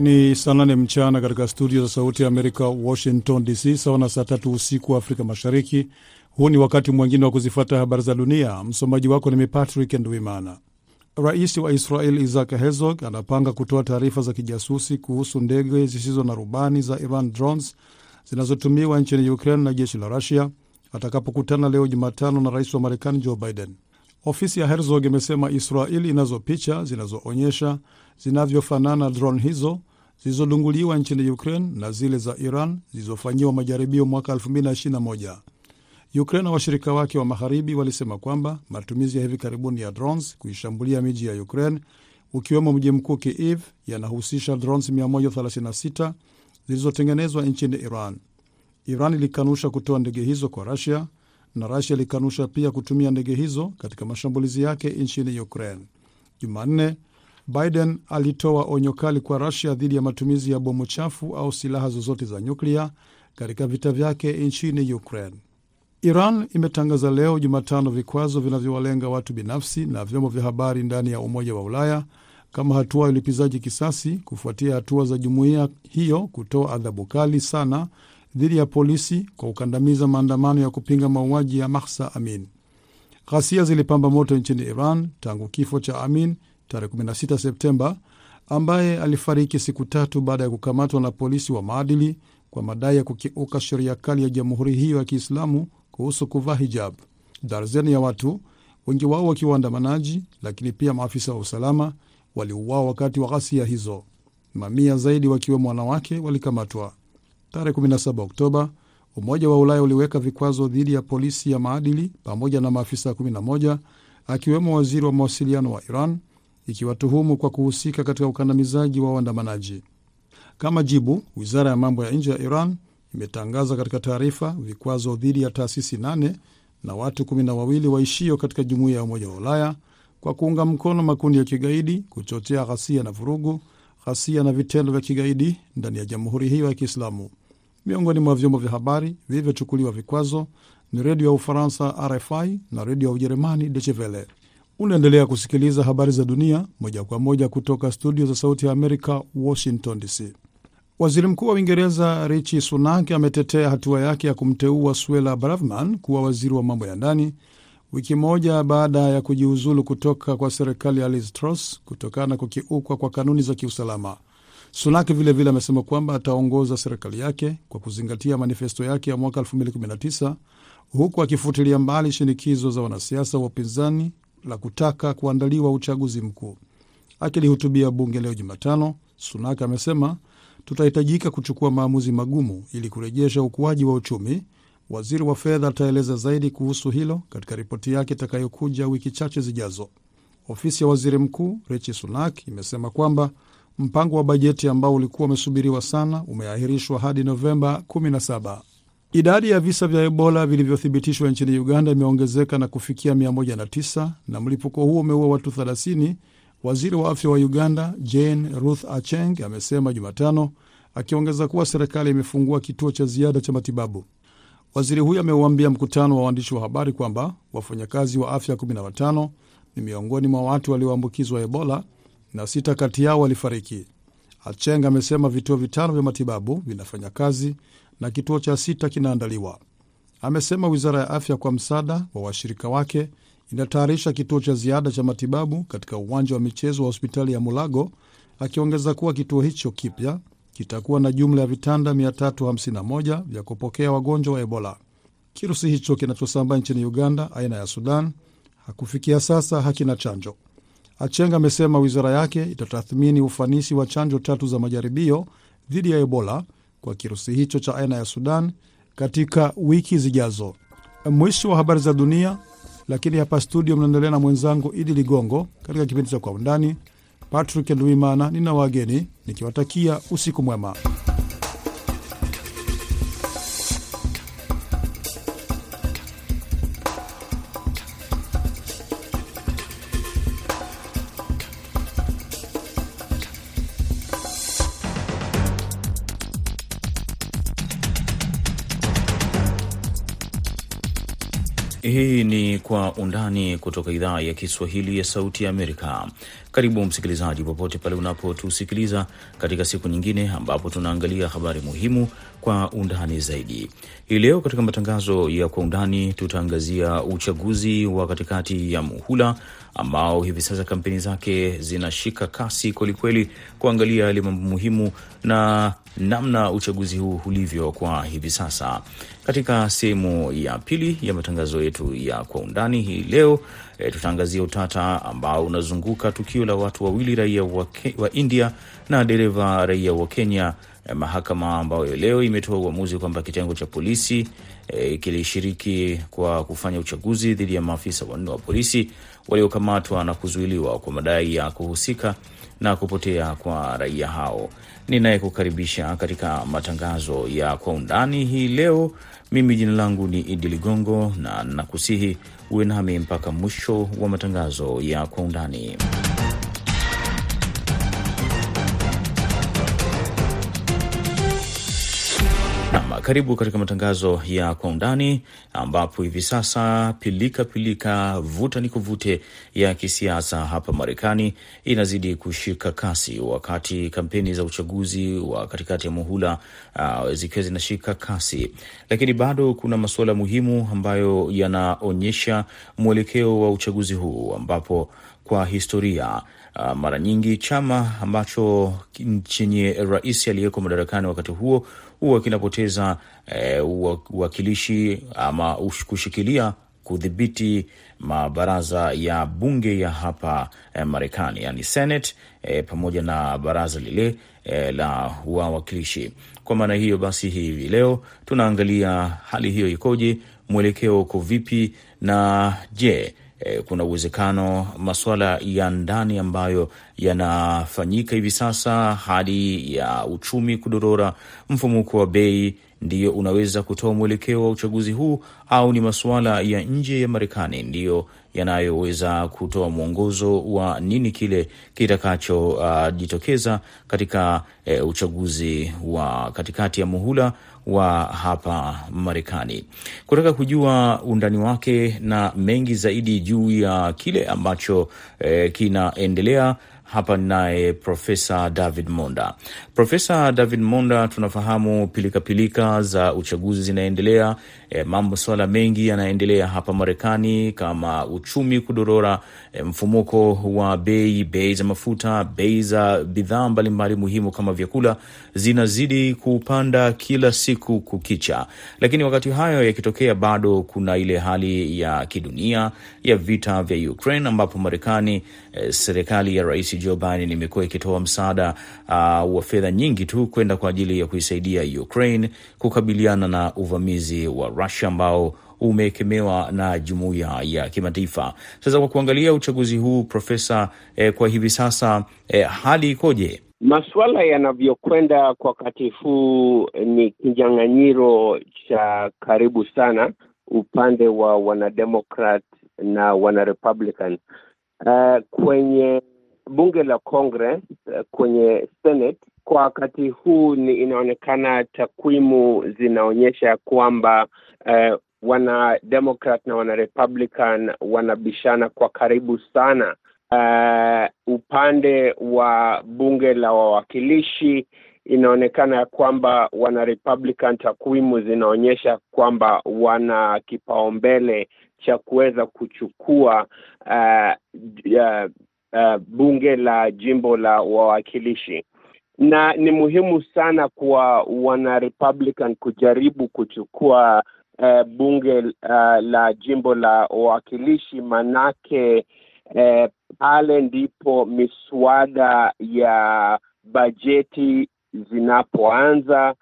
Ni saa nane mchana katika studio za Sauti ya Amerika, Washington DC, sawa na saa tatu usiku wa Afrika Mashariki. Huu ni wakati mwingine wa kuzifata habari za dunia. Msomaji wako nimi Patrick Ndwimana. Rais wa Israel Isaac Herzog anapanga kutoa taarifa za kijasusi kuhusu ndege zisizo na rubani za Iran drones zinazotumiwa nchini Ukraine na jeshi la Rusia atakapokutana leo Jumatano na rais wa Marekani Joe Biden. Ofisi ya Herzog imesema Israel inazo picha zinazoonyesha zinavyofanana drone hizo zilizodunguliwa nchini Ukraine na zile za Iran zilizofanyiwa majaribio mwaka 2021. Ukraine na washirika wake wa magharibi walisema kwamba matumizi ya hivi karibuni ya drones kuishambulia miji ya Ukraine ukiwemo mji mkuu Kiev yanahusisha drones 136 zilizotengenezwa nchini Iran. Iran ilikanusha kutoa ndege hizo kwa Rusia na Rusia ilikanusha pia kutumia ndege hizo katika mashambulizi yake nchini Ukraine. Jumanne, Biden alitoa onyo kali kwa Rusia dhidi ya matumizi ya bomu chafu au silaha zozote za nyuklia katika vita vyake nchini Ukraine. Iran imetangaza leo Jumatano vikwazo vinavyowalenga watu binafsi na vyombo vya habari ndani ya Umoja wa Ulaya kama hatua ya ulipizaji kisasi kufuatia hatua za jumuiya hiyo kutoa adhabu kali sana dhidi ya polisi kwa kukandamiza maandamano ya kupinga mauaji ya Mahsa Amin. Ghasia zilipamba moto nchini Iran tangu kifo cha Amin tarehe 16 Septemba, ambaye alifariki siku tatu baada ya kukamatwa na polisi wa maadili kwa madai ya kukiuka sheria kali ya jamhuri hiyo ya Kiislamu kuhusu kuvaa hijab. Darzeni ya watu, wengi wao wakiwa waandamanaji, lakini pia maafisa wa usalama, waliuawa wakati wa ghasia hizo. Mamia zaidi wakiwemo wanawake walikamatwa. Tarehe 17 Oktoba, Umoja wa Ulaya uliweka vikwazo dhidi ya polisi ya maadili pamoja na maafisa 11 akiwemo waziri wa mawasiliano wa Iran, ikiwatuhumu kwa kuhusika katika ukandamizaji wa waandamanaji. Kama jibu, wizara ya mambo ya nje ya Iran imetangaza katika taarifa vikwazo dhidi ya taasisi nane na watu kumi na wawili waishio katika jumuiya ya Umoja wa Ulaya kwa kuunga mkono makundi ya kigaidi, kuchochea ghasia na vurugu, ghasia na vitendo vya kigaidi ndani ya jamhuri hiyo ya Kiislamu. Miongoni mwa vyombo vya habari vilivyochukuliwa vikwazo ni redio ya Ufaransa RFI na redio ya Ujerumani Deutsche Welle. Unaendelea kusikiliza habari za dunia moja kwa moja kutoka studio za Sauti ya Amerika, Washington DC. Waziri Mkuu wa Uingereza Rishi Sunak ametetea hatua yake ya kumteua Suella Braverman kuwa waziri wa mambo ya ndani wiki moja baada ya kujiuzulu kutoka kwa serikali ya Liz Truss kutokana na kukiukwa kwa kanuni za kiusalama. Sunak vilevile amesema kwamba ataongoza serikali yake kwa kuzingatia manifesto yake ya mwaka 2019 huku akifutilia mbali shinikizo za wanasiasa wa upinzani la kutaka kuandaliwa uchaguzi mkuu. Akilihutubia bunge leo Jumatano, Sunak amesema tutahitajika kuchukua maamuzi magumu ili kurejesha ukuaji wa uchumi. Waziri wa fedha ataeleza zaidi kuhusu hilo katika ripoti yake itakayokuja wiki chache zijazo. Ofisi ya waziri mkuu Rishi Sunak imesema kwamba mpango wa bajeti ambao ulikuwa umesubiriwa sana umeahirishwa hadi Novemba 17. Idadi ya visa vya Ebola vilivyothibitishwa nchini Uganda imeongezeka na kufikia 109 na mlipuko huo umeua watu 30. Waziri wa afya wa Uganda Jane Ruth Acheng amesema Jumatano, akiongeza kuwa serikali imefungua kituo cha ziada cha matibabu. Waziri huyo ameuambia mkutano wa waandishi wa habari kwamba wafanyakazi wa afya 15 ni miongoni mwa watu walioambukizwa Ebola na sita kati yao walifariki. Acheng amesema vituo vitano vya matibabu vinafanya kazi na kituo cha sita kinaandaliwa. Amesema wizara ya afya kwa msaada wa washirika wake inatayarisha kituo cha ziada cha matibabu katika uwanja wa michezo wa hospitali ya Mulago, akiongeza kuwa kituo hicho kipya kitakuwa na jumla ya vitanda 351 vya kupokea wagonjwa wa Ebola. Kirusi hicho kinachosambaa nchini Uganda aina ya Sudan hakufikia sasa hakina chanjo. Achenga amesema wizara yake itatathmini ufanisi wa chanjo tatu za majaribio dhidi ya Ebola kwa kirusi hicho cha aina ya Sudan katika wiki zijazo. Mwisho wa habari za dunia, lakini hapa studio mnaendelea na mwenzangu Idi Ligongo katika kipindi cha Kwa Undani. Patrick Ndwimana nina wageni nikiwatakia usiku mwema. Kwa Undani kutoka idhaa ya Kiswahili ya Sauti ya Amerika. Karibu msikilizaji, popote pale unapotusikiliza katika siku nyingine ambapo tunaangalia habari muhimu kwa undani zaidi. Hii leo katika matangazo ya Kwa Undani tutaangazia uchaguzi wa katikati ya muhula ambao hivi sasa kampeni zake zinashika kasi kwelikweli, kuangalia yale mambo muhimu na namna uchaguzi huu ulivyo kwa hivi sasa. Katika sehemu ya pili ya matangazo yetu ya kwa undani hii leo e, tutaangazia utata ambao unazunguka tukio la watu wawili raia wa, wa India na dereva raia wa Kenya. E, mahakama ambayo leo imetoa uamuzi kwamba kitengo cha polisi e, kilishiriki kwa kufanya uchaguzi dhidi ya maafisa wanne wa polisi waliokamatwa na kuzuiliwa kwa madai ya kuhusika na kupotea kwa raia hao. Ninayekukaribisha katika matangazo ya kwa undani hii leo, mimi jina langu ni Idi Ligongo na nakusihi uwe nami mpaka mwisho wa matangazo ya kwa undani. Karibu katika matangazo ya kwa undani ambapo hivi sasa pilika pilika, vuta ni kuvute ya kisiasa hapa Marekani inazidi kushika kasi, wakati kampeni za uchaguzi wa katikati ya muhula uh, zikiwa zinashika kasi, lakini bado kuna masuala muhimu ambayo yanaonyesha mwelekeo wa uchaguzi huu ambapo kwa historia Uh, mara nyingi chama ambacho chenye rais aliyeko madarakani wakati huo huwa kinapoteza uwakilishi eh, ama kushikilia kudhibiti mabaraza ya bunge ya hapa eh, Marekani, yani Senate eh, pamoja na baraza lile eh, la wawakilishi. Kwa maana hiyo basi, hivi leo tunaangalia hali hiyo ikoje, mwelekeo uko vipi, na je E, kuna uwezekano masuala ya ndani ambayo yanafanyika hivi sasa, hali ya uchumi kudorora, mfumuko wa bei ndiyo unaweza kutoa mwelekeo wa uchaguzi huu, au ni masuala ya nje ya Marekani? Ndiyo yanayoweza kutoa mwongozo wa nini kile kitakachojitokeza uh, katika uh, uchaguzi wa katikati ya muhula wa hapa Marekani. Kutaka kujua undani wake na mengi zaidi juu ya kile ambacho eh, kinaendelea hapa ninaye Profesa David Monda. Profesa David Monda, tunafahamu pilikapilika pilika za uchaguzi zinaendelea, e, mambo swala mengi yanaendelea hapa Marekani kama uchumi kudorora, e, mfumuko wa bei, bei za mafuta, bei za bidhaa mbalimbali muhimu kama vyakula zinazidi kupanda kila siku kukicha. Lakini wakati hayo yakitokea, bado kuna ile hali ya kidunia ya vita vya Ukraine ambapo Marekani, e, serikali ya Rais Joe Biden imekuwa ikitoa msaada uh, wa fedha nyingi tu kwenda kwa ajili ya kuisaidia Ukraine kukabiliana na uvamizi wa Russia ambao umekemewa na jumuiya ya kimataifa. Sasa kwa kuangalia uchaguzi huu Profesa, eh, kwa hivi sasa eh, hali ikoje? Masuala yanavyokwenda kwa wakati huu ni kinyang'anyiro cha karibu sana upande wa wanademokrat na wanarepublican. Uh, kwenye bunge la Congress kwenye Senate kwa wakati huu ni inaonekana takwimu zinaonyesha kwamba eh, wana Democrat na wana Republican wanabishana kwa karibu sana. Uh, upande wa bunge la wawakilishi inaonekana ya kwamba wana Republican, takwimu zinaonyesha kwamba wana kipaumbele cha kuweza kuchukua uh, uh, Uh, bunge la jimbo la wawakilishi na ni muhimu sana kwa wana Republican kujaribu kuchukua uh, bunge uh, la jimbo la wawakilishi, manake pale uh, ndipo miswada ya bajeti zinapoanza.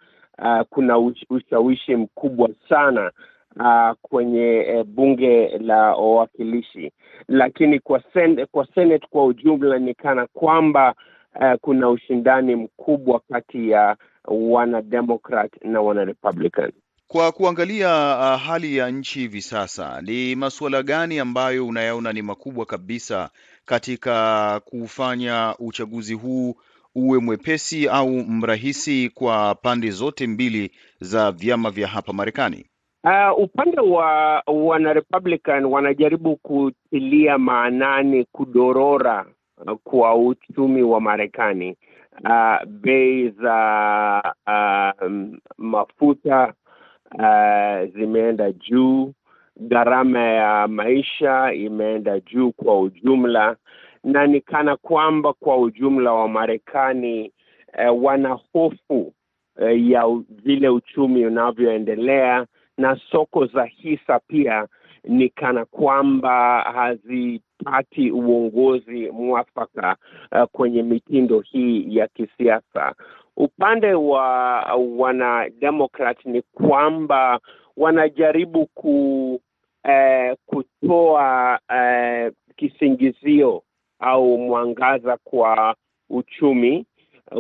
Uh, kuna ushawishi mkubwa sana Uh, kwenye uh, bunge la wawakilishi, lakini kwa sen kwa Senate kwa ujumla ni kana kwamba uh, kuna ushindani mkubwa kati ya wanademokrat na wanarepublican. Kwa kuangalia uh, hali ya nchi hivi sasa, ni masuala gani ambayo unayaona ni makubwa kabisa katika kufanya uchaguzi huu uwe mwepesi au mrahisi kwa pande zote mbili za vyama vya hapa Marekani? Uh, upande wa wana Republican wanajaribu kutilia maanani kudorora uh, kwa uchumi wa Marekani. Uh, bei za uh, mafuta uh, zimeenda juu, gharama ya maisha imeenda juu kwa ujumla, na ni kana kwamba kwa ujumla wa Marekani uh, wana hofu uh, ya vile uchumi unavyoendelea na soko za hisa pia ni kana kwamba hazipati uongozi mwafaka uh, kwenye mitindo hii ya kisiasa. Upande wa wanademokrat ni kwamba wanajaribu ku eh, kutoa eh, kisingizio au mwangaza kwa uchumi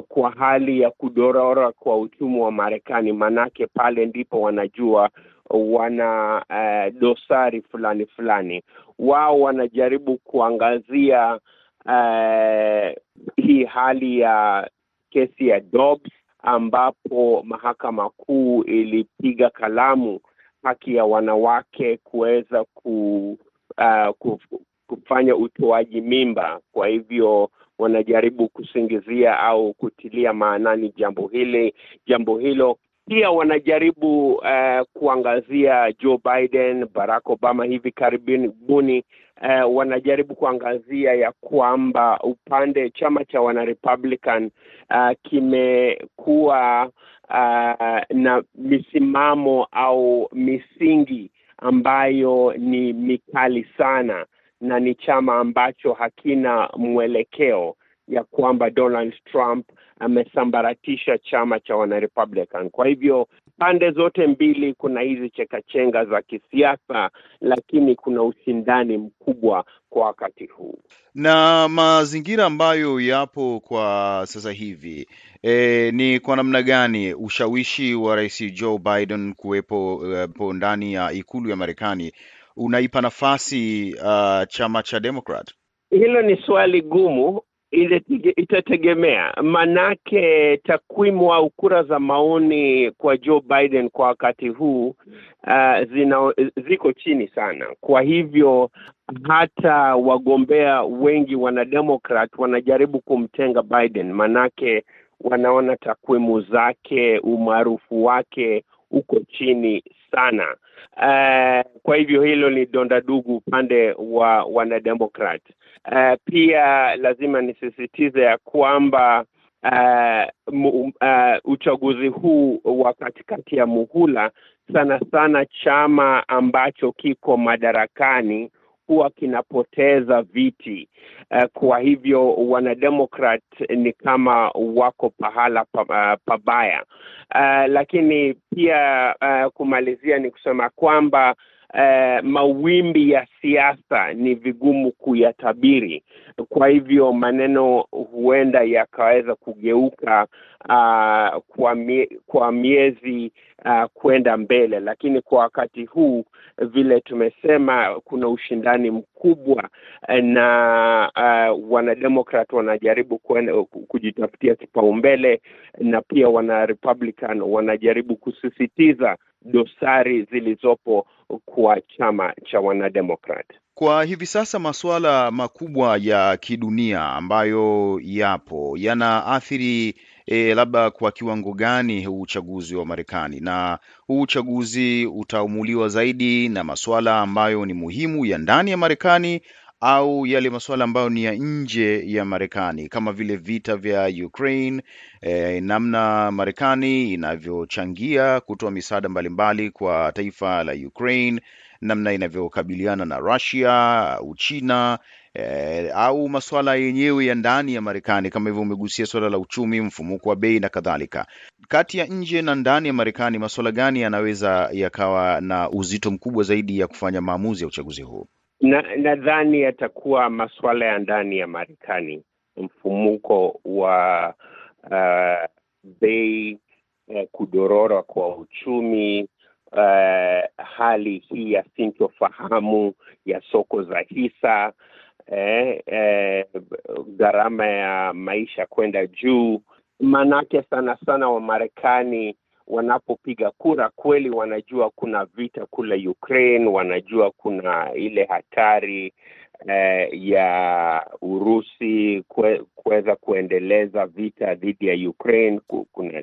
kwa hali ya kudorora kwa uchumi wa Marekani, manake pale ndipo wanajua wana uh, dosari fulani fulani. Wao wanajaribu kuangazia uh, hii hali ya kesi ya Dobbs ambapo mahakama kuu ilipiga kalamu haki ya wanawake kuweza ku, uh, kufanya utoaji mimba. Kwa hivyo wanajaribu kusingizia au kutilia maanani jambo hili jambo hilo. Pia wanajaribu uh, kuangazia Joe Biden, Barack Obama hivi karibuni uh, wanajaribu kuangazia ya kwamba upande chama cha wanarepublican uh, kimekuwa uh, na misimamo au misingi ambayo ni mikali sana na ni chama ambacho hakina mwelekeo ya kwamba Donald Trump amesambaratisha chama cha wanarepublican. Kwa hivyo pande zote mbili kuna hizi chekachenga za kisiasa, lakini kuna ushindani mkubwa kwa wakati huu na mazingira ambayo yapo kwa sasa hivi. E, ni kwa namna gani ushawishi wa Rais Joe Biden kuwepo uh, ndani ya ikulu ya Marekani unaipa nafasi uh, chama cha Democrat? Hilo ni swali gumu, itategemea manake takwimu au kura za maoni kwa Joe Biden kwa wakati huu uh, zina, ziko chini sana. Kwa hivyo hata wagombea wengi wanademokrat wanajaribu kumtenga Biden, manake wanaona takwimu zake, umaarufu wake uko chini sana. Uh, kwa hivyo hilo ni donda dugu upande wa wanademokrat. Uh, pia lazima nisisitize ya kwamba uh, uh, uchaguzi huu wa katikati ya muhula, sana sana chama ambacho kiko madarakani huwa kinapoteza viti. Uh, kwa hivyo wanademokrat ni kama wako pahala pa, uh, pabaya. Uh, lakini pia kumalizia ni kusema kwamba uh, mawimbi ya siasa ni vigumu kuyatabiri. Kwa hivyo maneno huenda yakaweza kugeuka uh, kwa, mie, kwa miezi uh, kwenda mbele, lakini kwa wakati huu vile tumesema, kuna ushindani mkubwa na uh, wanademokrat wanajaribu kuenda, kujitafutia kipaumbele na pia wana Republican wanajaribu kusisitiza dosari zilizopo kwa chama cha wanademokrat. Kwa hivi sasa masuala makubwa ya kidunia ambayo yapo yanaathiri e, labda kwa kiwango gani huu uchaguzi wa Marekani, na huu uchaguzi utaamuliwa zaidi na masuala ambayo ni muhimu ya ndani ya Marekani au yale masuala ambayo ni ya nje ya Marekani kama vile vita vya Ukraine, eh, namna Marekani inavyochangia kutoa misaada mbalimbali kwa taifa la Ukraine, namna inavyokabiliana na Russia, Uchina eh, au masuala yenyewe ya ndani ya Marekani kama hivyo umegusia suala la uchumi, mfumuko wa bei na kadhalika. Kati ya nje na ndani ya Marekani, masuala gani yanaweza yakawa na uzito mkubwa zaidi ya kufanya maamuzi ya uchaguzi huu? Na nadhani yatakuwa masuala ya ndani ya Marekani, mfumuko wa uh, bei uh, kudorora kwa uchumi uh, hali hii ya sintofahamu ya soko za hisa eh, eh, gharama ya maisha kwenda juu. Manake sana sana Wamarekani wanapopiga kura kweli wanajua kuna vita kule Ukraine, wanajua kuna ile hatari eh, ya Urusi kuweza kuendeleza vita dhidi ya Ukraine. Kuna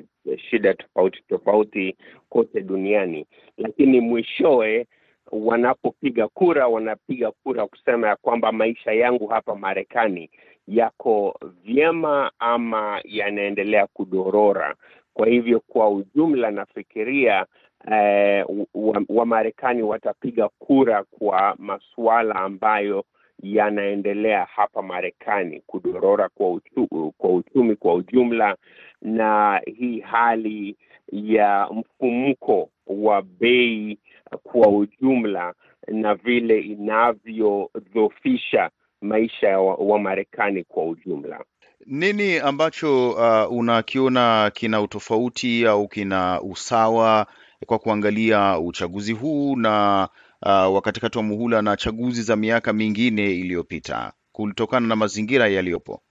shida tofauti tofauti kote duniani, lakini mwishowe wanapopiga kura wanapiga kura kusema ya kwamba maisha yangu hapa Marekani yako vyema ama yanaendelea kudorora. Kwa hivyo kwa ujumla nafikiria eh, Wamarekani wa watapiga kura kwa masuala ambayo yanaendelea hapa Marekani, kudorora kwa, uchu, kwa uchumi kwa ujumla na hii hali ya mfumuko wa bei kwa ujumla na vile inavyodhofisha maisha ya Wamarekani wa kwa ujumla. Nini ambacho uh, unakiona kina utofauti au kina usawa kwa kuangalia uchaguzi huu na uh, wa katikati wa muhula na chaguzi za miaka mingine iliyopita kutokana na mazingira yaliyopo?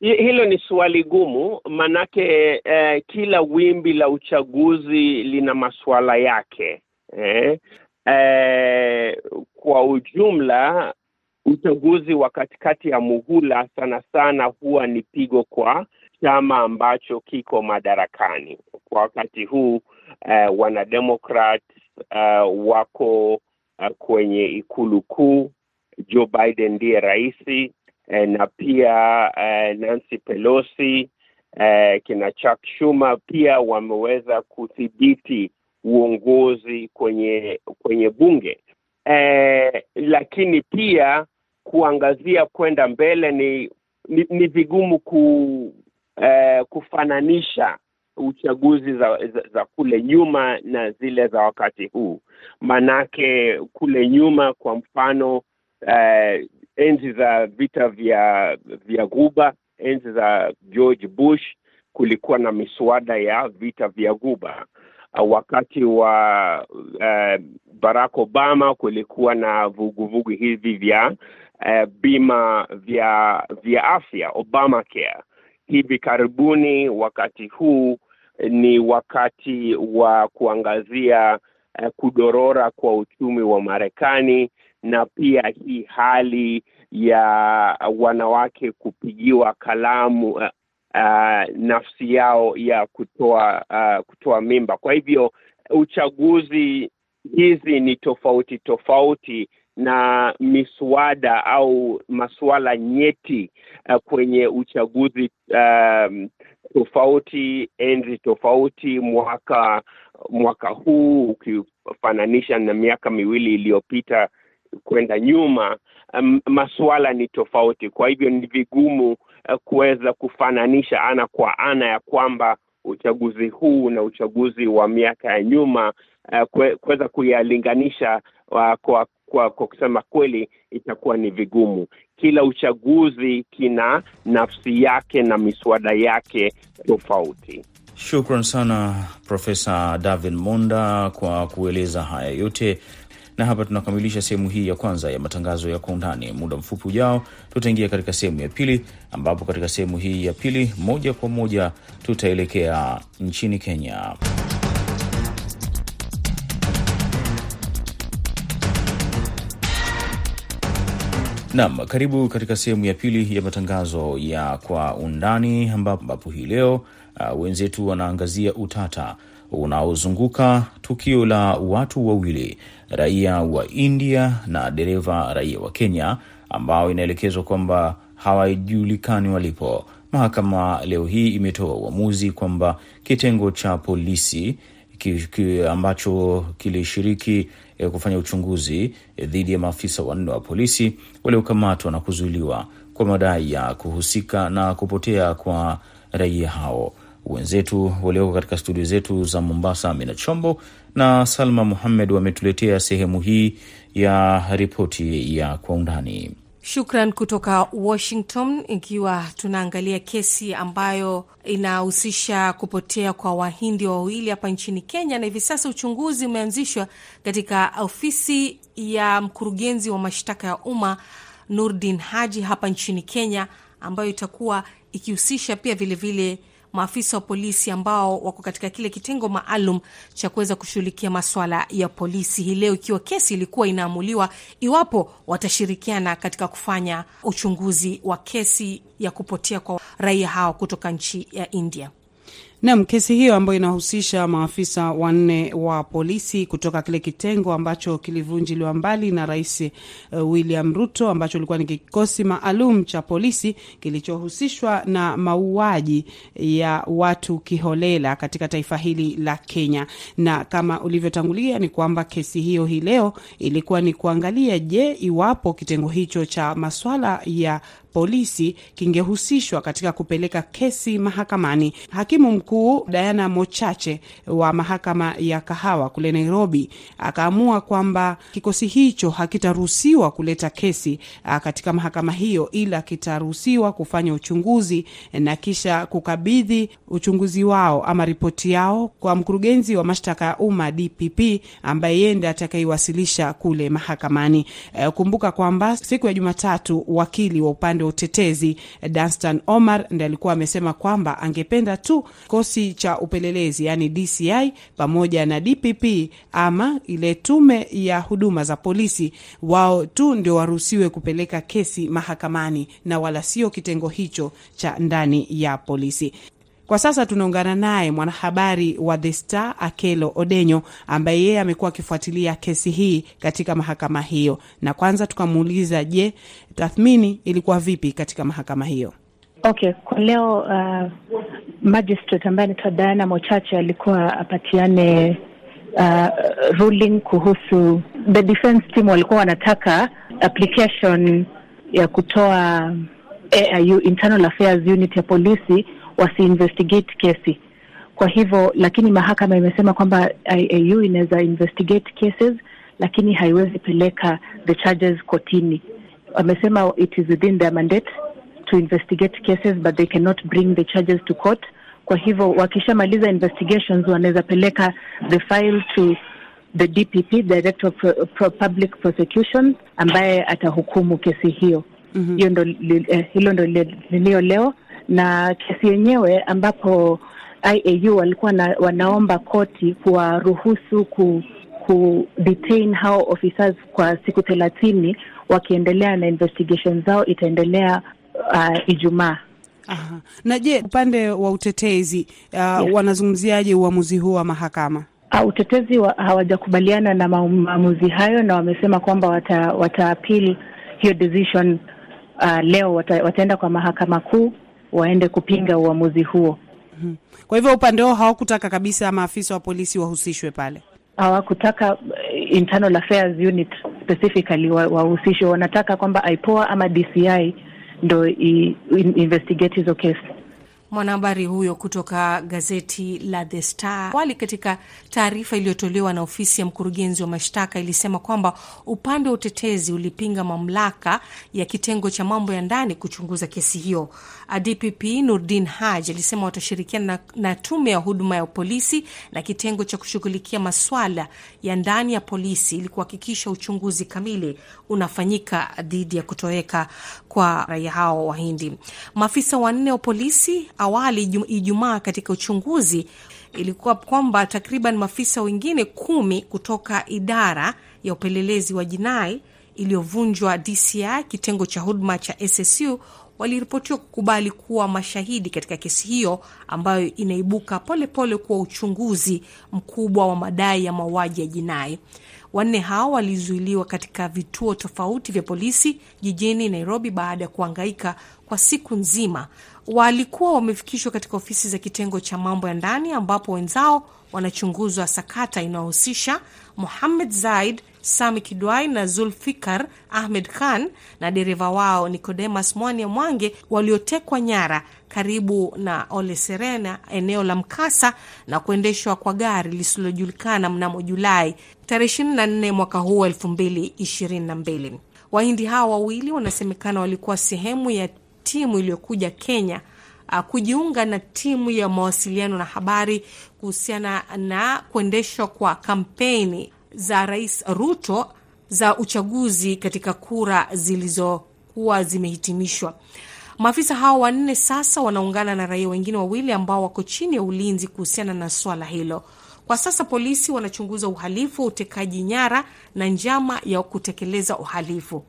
Hilo ni swali gumu, manake eh, kila wimbi la uchaguzi lina masuala yake eh, eh, kwa ujumla uchaguzi wa katikati ya muhula sana sana huwa ni pigo kwa chama ambacho kiko madarakani kwa wakati huu. Uh, wanademokrat uh, wako uh, kwenye ikulu kuu. Joe Biden ndiye raisi uh, na pia uh, Nancy Pelosi uh, kina Chuck Schumer pia wameweza kudhibiti uongozi kwenye kwenye bunge uh, lakini pia kuangazia kwenda mbele ni ni, ni vigumu ku eh, kufananisha uchaguzi za, za, za kule nyuma na zile za wakati huu, manake kule nyuma, kwa mfano eh, enzi za vita vya vya guba enzi za George Bush, kulikuwa na miswada ya vita vya guba Wakati wa eh, Barack Obama kulikuwa na vuguvugu hivi vya uh, bima vya vya afya Obamacare. Hivi karibuni, wakati huu ni wakati wa kuangazia eh, kudorora kwa uchumi wa Marekani na pia hii hali ya wanawake kupigiwa kalamu uh, nafsi yao ya kutoa uh, kutoa mimba. Kwa hivyo uchaguzi hizi ni tofauti tofauti na miswada au masuala nyeti uh, kwenye uchaguzi um, tofauti, enzi tofauti, mwaka mwaka huu ukifananisha na miaka miwili iliyopita kwenda nyuma, um, masuala ni tofauti. Kwa hivyo ni vigumu uh, kuweza kufananisha ana kwa ana ya kwamba uchaguzi huu na uchaguzi wa miaka ya nyuma uh, kuweza kuyalinganisha uh, kwa kwa, kwa kusema kweli itakuwa ni vigumu. Kila uchaguzi kina nafsi yake na miswada yake tofauti. Shukran sana Profesa Davin Monda kwa kueleza haya yote, na hapa tunakamilisha sehemu hii ya kwanza ya matangazo ya kwa undani. Muda mfupi ujao, tutaingia katika sehemu ya pili, ambapo katika sehemu hii ya pili moja kwa moja tutaelekea nchini Kenya. Naam, karibu katika sehemu ya pili ya matangazo ya kwa undani, ambapo hii leo uh, wenzetu wanaangazia utata unaozunguka tukio la watu wawili raia wa India na dereva raia wa Kenya ambao inaelekezwa kwamba hawajulikani walipo. Mahakama leo hii imetoa uamuzi kwamba kitengo cha polisi ki, ki, ambacho kilishiriki eh, kufanya uchunguzi eh, dhidi ya maafisa wanne wa polisi waliokamatwa na kuzuiliwa kwa madai ya kuhusika na kupotea kwa raia hao. Wenzetu walioko katika studio zetu za Mombasa, Amina Chombo na Salma Muhammed wametuletea sehemu hii ya ripoti ya kwa undani. Shukran kutoka Washington, ikiwa tunaangalia kesi ambayo inahusisha kupotea kwa Wahindi wawili hapa nchini Kenya, na hivi sasa uchunguzi umeanzishwa katika ofisi ya mkurugenzi wa mashtaka ya umma Nurdin Haji hapa nchini Kenya, ambayo itakuwa ikihusisha pia vilevile vile maafisa wa polisi ambao wako katika kile kitengo maalum cha kuweza kushughulikia maswala ya polisi hii leo, ikiwa kesi ilikuwa inaamuliwa iwapo watashirikiana katika kufanya uchunguzi wa kesi ya kupotea kwa raia hao kutoka nchi ya India. Nam, kesi hiyo ambayo inahusisha maafisa wanne wa polisi kutoka kile kitengo ambacho kilivunjiliwa mbali na Rais uh, William Ruto, ambacho ilikuwa ni kikosi maalum cha polisi kilichohusishwa na mauaji ya watu kiholela katika taifa hili la Kenya. Na kama ulivyotangulia ni kwamba kesi hiyo hii leo ilikuwa ni kuangalia, je, iwapo kitengo hicho cha maswala ya polisi kingehusishwa katika kupeleka kesi mahakamani. Hakimu mkuu Diana Mochache wa mahakama ya Kahawa kule Nairobi akaamua kwamba kikosi hicho hakitaruhusiwa kuleta kesi a, katika mahakama hiyo, ila kitaruhusiwa kufanya uchunguzi na kisha kukabidhi uchunguzi wao ama ripoti yao kwa mkurugenzi wa mashtaka ya umma DPP, ambaye yeye ndiye atakaiwasilisha kule mahakamani. E, kumbuka kwamba siku ya Jumatatu wakili wa upande wa utetezi Danstan Omar ndiye alikuwa amesema kwamba angependa tu kikosi cha upelelezi yani DCI pamoja na DPP ama ile tume ya huduma za polisi, wao tu ndio waruhusiwe kupeleka kesi mahakamani na wala sio kitengo hicho cha ndani ya polisi. Kwa sasa tunaungana naye mwanahabari wa The Star Akelo Odenyo, ambaye yeye amekuwa akifuatilia kesi hii katika mahakama hiyo, na kwanza tukamuuliza, je, tathmini ilikuwa vipi katika mahakama hiyo? Okay, kwa leo uh, magistrate ambaye anaitwa Diana Mochache alikuwa apatiane uh, ruling kuhusu the defense team walikuwa wanataka application ya kutoa AIU, Internal Affairs Unit ya polisi wasi-investigate kesi. Kwa hivyo, lakini mahakama imesema kwamba IAU inaweza investigate cases, lakini haiwezi peleka the charges kotini. Wamesema it is within their mandate to investigate cases but they cannot bring the charges to court. Kwa hivyo wakishamaliza investigations wanaweza peleka the file to the DPP, Director of Pro Pro Public Prosecution, ambaye atahukumu kesi hiyo. Mm-hmm. Hiyo ndo eh, hilo ndo lilio leo na kesi yenyewe ambapo IAU walikuwa na, wanaomba koti kuwaruhusu ku, ku detain hao officers kwa siku thelathini wakiendelea na investigation zao itaendelea uh, Ijumaa. Aha. Na je, upande wa utetezi uh, yes, wanazungumziaje uamuzi huu wa mahakama? Uh, utetezi wa, hawajakubaliana na maamuzi hayo na wamesema kwamba wata, wata hiyo decision uh, leo wata, wataenda kwa mahakama kuu waende kupinga uamuzi huo. -hmm. Kwa hivyo upande wao hawakutaka kabisa maafisa wa polisi wahusishwe pale, hawakutaka internal affairs unit specifically wahusishwe wanataka kwamba IPOA ama DCI ndo investigate hizo kesi. Mwanahabari huyo kutoka gazeti la The Star. Awali, katika taarifa iliyotolewa na ofisi ya mkurugenzi wa mashtaka ilisema kwamba upande wa utetezi ulipinga mamlaka ya kitengo cha mambo ya ndani kuchunguza kesi hiyo. DPP Nurdin Haj alisema watashirikiana na, na tume ya huduma ya polisi na kitengo cha kushughulikia maswala ya ndani ya polisi ili kuhakikisha uchunguzi kamili unafanyika dhidi ya kutoweka kwa raia hao Wahindi. Maafisa wanne wa polisi awali Ijumaa katika uchunguzi ilikuwa kwamba takriban maafisa wengine kumi kutoka idara ya upelelezi wa jinai iliyovunjwa DCI kitengo cha huduma cha SSU waliripotiwa kukubali kuwa mashahidi katika kesi hiyo ambayo inaibuka polepole kuwa uchunguzi mkubwa wa madai ya mauaji ya jinai. Wanne hao walizuiliwa katika vituo tofauti vya polisi jijini Nairobi baada ya kuhangaika kwa siku nzima. Walikuwa wamefikishwa katika ofisi za kitengo cha mambo ya ndani ambapo wenzao wanachunguzwa sakata inayohusisha Muhammad Zaid, Sami Kidwai na Zulfikar Ahmed Khan na dereva wao Nicodemus Mwania Mwange waliotekwa nyara karibu na Ole Serena, eneo la mkasa na kuendeshwa kwa gari lisilojulikana mnamo Julai tarehe 24 mwaka huu wa 2022. Wahindi hao wawili wanasemekana walikuwa sehemu ya timu iliyokuja Kenya uh, kujiunga na timu ya mawasiliano na habari kuhusiana na kuendeshwa kwa kampeni za Rais Ruto za uchaguzi katika kura zilizokuwa zimehitimishwa. Maafisa hao wanne sasa wanaungana na raia wengine wawili ambao wako chini ya ulinzi kuhusiana na swala hilo. Kwa sasa polisi wanachunguza uhalifu wa utekaji nyara na njama ya kutekeleza uhalifu.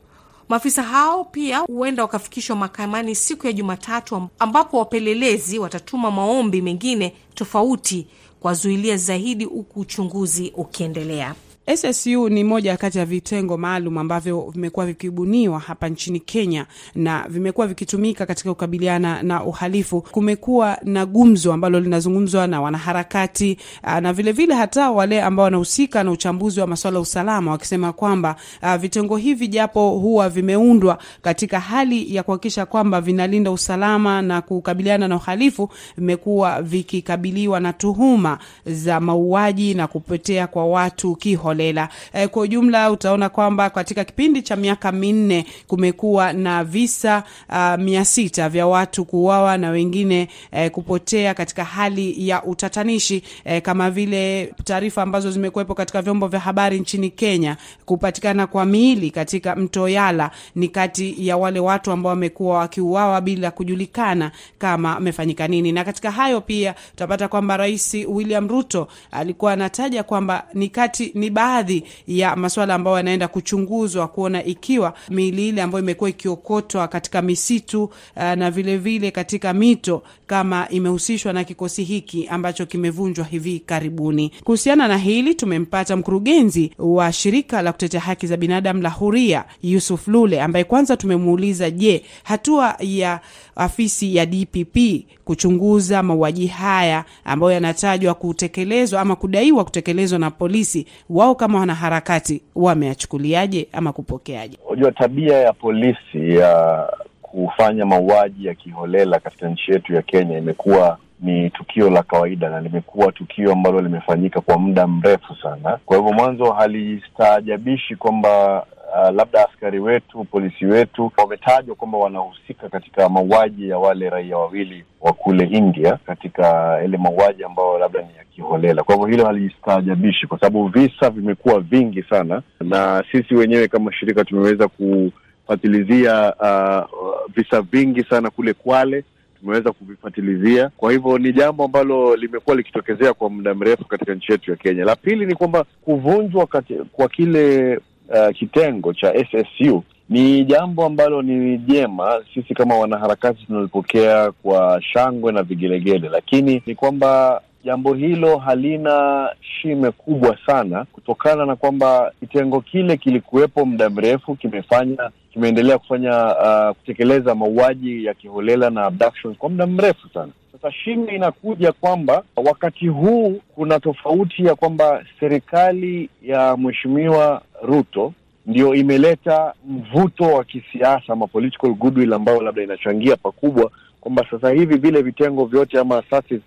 Maafisa hao pia huenda wakafikishwa mahakamani siku ya Jumatatu, ambapo wapelelezi watatuma maombi mengine tofauti kuwazuilia zaidi, huku uchunguzi ukiendelea. SSU ni moja kati ya vitengo maalum ambavyo vimekuwa vikibuniwa hapa nchini Kenya na vimekuwa vikitumika katika kukabiliana na uhalifu. Kumekuwa na gumzo ambalo linazungumzwa na wanaharakati na vilevile vile hata wale ambao wanahusika na uchambuzi wa masuala ya usalama, wakisema kwamba uh, vitengo hivi japo huwa vimeundwa katika hali ya kuhakikisha kwamba vinalinda usalama na kukabiliana na uhalifu, vimekuwa vikikabiliwa na tuhuma za mauaji na kupotea kwa watu kiho lela. E, kwa ujumla utaona kwamba katika kipindi cha miaka minne kumekuwa na visa uh, mia sita vya watu kuuawa na wengine eh, kupotea katika hali ya utatanishi eh, kama vile taarifa ambazo zimekuwepo katika vyombo vya habari nchini Kenya, kupatikana kwa miili katika mto Yala ni kati ya wale watu ambao wamekuwa wakiuawa bila kujulikana kama amefanyika nini. Na katika hayo pia utapata kwamba Rais William Ruto alikuwa anataja kwamba ni kati ni baadhi ya masuala ambayo yanaenda kuchunguzwa kuona ikiwa miili ile ambayo imekuwa ikiokotwa katika misitu uh, na vilevile vile katika mito kama imehusishwa na kikosi hiki ambacho kimevunjwa hivi karibuni. Kuhusiana na hili, tumempata mkurugenzi wa shirika la kutetea haki za binadamu la Huria, Yusuf Lule, ambaye kwanza tumemuuliza, je, hatua ya afisi ya DPP kuchunguza mauaji haya ambayo yanatajwa kutekelezwa ama kudaiwa kutekelezwa na polisi, wao kama wanaharakati wameachukuliaje ama kupokeaje? Unajua, tabia ya polisi ya kufanya mauaji ya kiholela katika nchi yetu ya Kenya imekuwa ni tukio la kawaida na limekuwa tukio ambalo limefanyika kwa muda mrefu sana. Kwa hivyo mwanzo halistaajabishi kwamba uh, labda askari wetu, polisi wetu wametajwa kwamba wanahusika katika mauaji ya wale raia wawili wa kule India, katika yale mauaji ambayo labda ni ya kiholela. Kwa hivyo hilo halistaajabishi kwa sababu visa vimekuwa vingi sana, na sisi wenyewe kama shirika tumeweza kufatilizia uh, visa vingi sana kule Kwale tumeweza kuvifatilizia. Kwa hivyo ni jambo ambalo limekuwa likitokezea kwa muda mrefu katika nchi yetu ya Kenya. La pili ni kwamba kuvunjwa kwa kile uh, kitengo cha SSU ni jambo ambalo ni jema. Sisi kama wanaharakati tunalipokea kwa shangwe na vigelegele, lakini ni kwamba jambo hilo halina shime kubwa sana, kutokana na kwamba kitengo kile kilikuwepo muda mrefu, kimefanya kimeendelea kufanya uh, kutekeleza mauaji ya kiholela na abductions kwa muda mrefu sana. Sasa shime inakuja kwamba wakati huu kuna tofauti ya kwamba serikali ya Mheshimiwa Ruto ndio imeleta mvuto wa kisiasa ama political goodwill ambayo labda inachangia pakubwa kwamba sasa hivi vile vitengo vyote ama asasi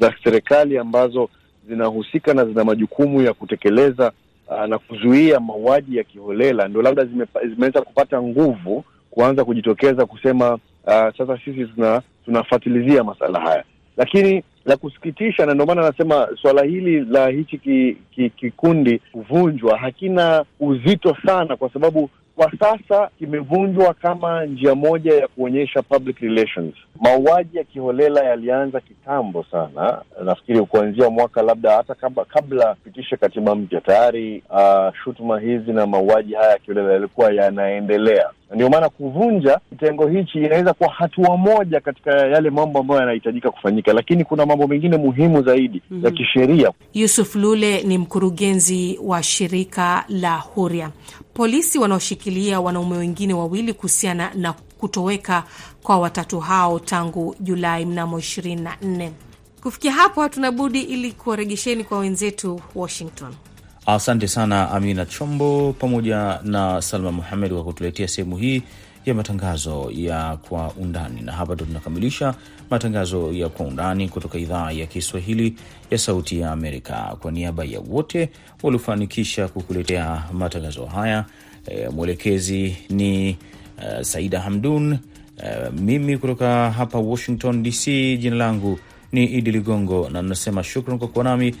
za serikali ambazo zinahusika na zina majukumu ya kutekeleza uh, na kuzuia mauaji ya kiholela ndio labda zimeweza kupata nguvu kuanza kujitokeza kusema uh, sasa sisi tuna tunafatilizia masala haya, lakini la kusikitisha, na ndio maana anasema suala hili la hichi kikundi ki, kikundi kuvunjwa hakina uzito sana, kwa sababu kwa sasa kimevunjwa kama njia moja ya kuonyesha public relations. Mauaji ya kiholela yalianza kitambo sana, nafikiri kuanzia mwaka labda hata kabla, kabla pitishe katiba mpya tayari. Uh, shutuma hizi na mauaji haya ya kiholela yalikuwa yanaendelea. Ndio maana kuvunja kitengo hichi inaweza kuwa hatua moja katika yale mambo ambayo yanahitajika kufanyika, lakini kuna mambo mengine muhimu zaidi mm -hmm. ya kisheria. Yusuf Lule ni mkurugenzi wa shirika la Huria. Polisi wanaoshikilia wanaume wengine wawili kuhusiana na kutoweka kwa watatu hao tangu Julai mnamo ishirini na nne. Kufikia hapo hatuna budi ili kuwaregesheni kwa wenzetu Washington. Asante sana Amina Chombo pamoja na Salma Muhamed kwa kutuletea sehemu hii ya matangazo ya Kwa Undani, na hapa ndo tunakamilisha matangazo ya Kwa Undani kutoka idhaa ya Kiswahili ya Sauti ya Amerika. Kwa niaba ya wote waliofanikisha kukuletea matangazo haya, e, mwelekezi ni e, Saida Hamdun, e, mimi kutoka hapa Washington DC, jina langu ni Idi Ligongo na nasema shukran kwa kuwa nami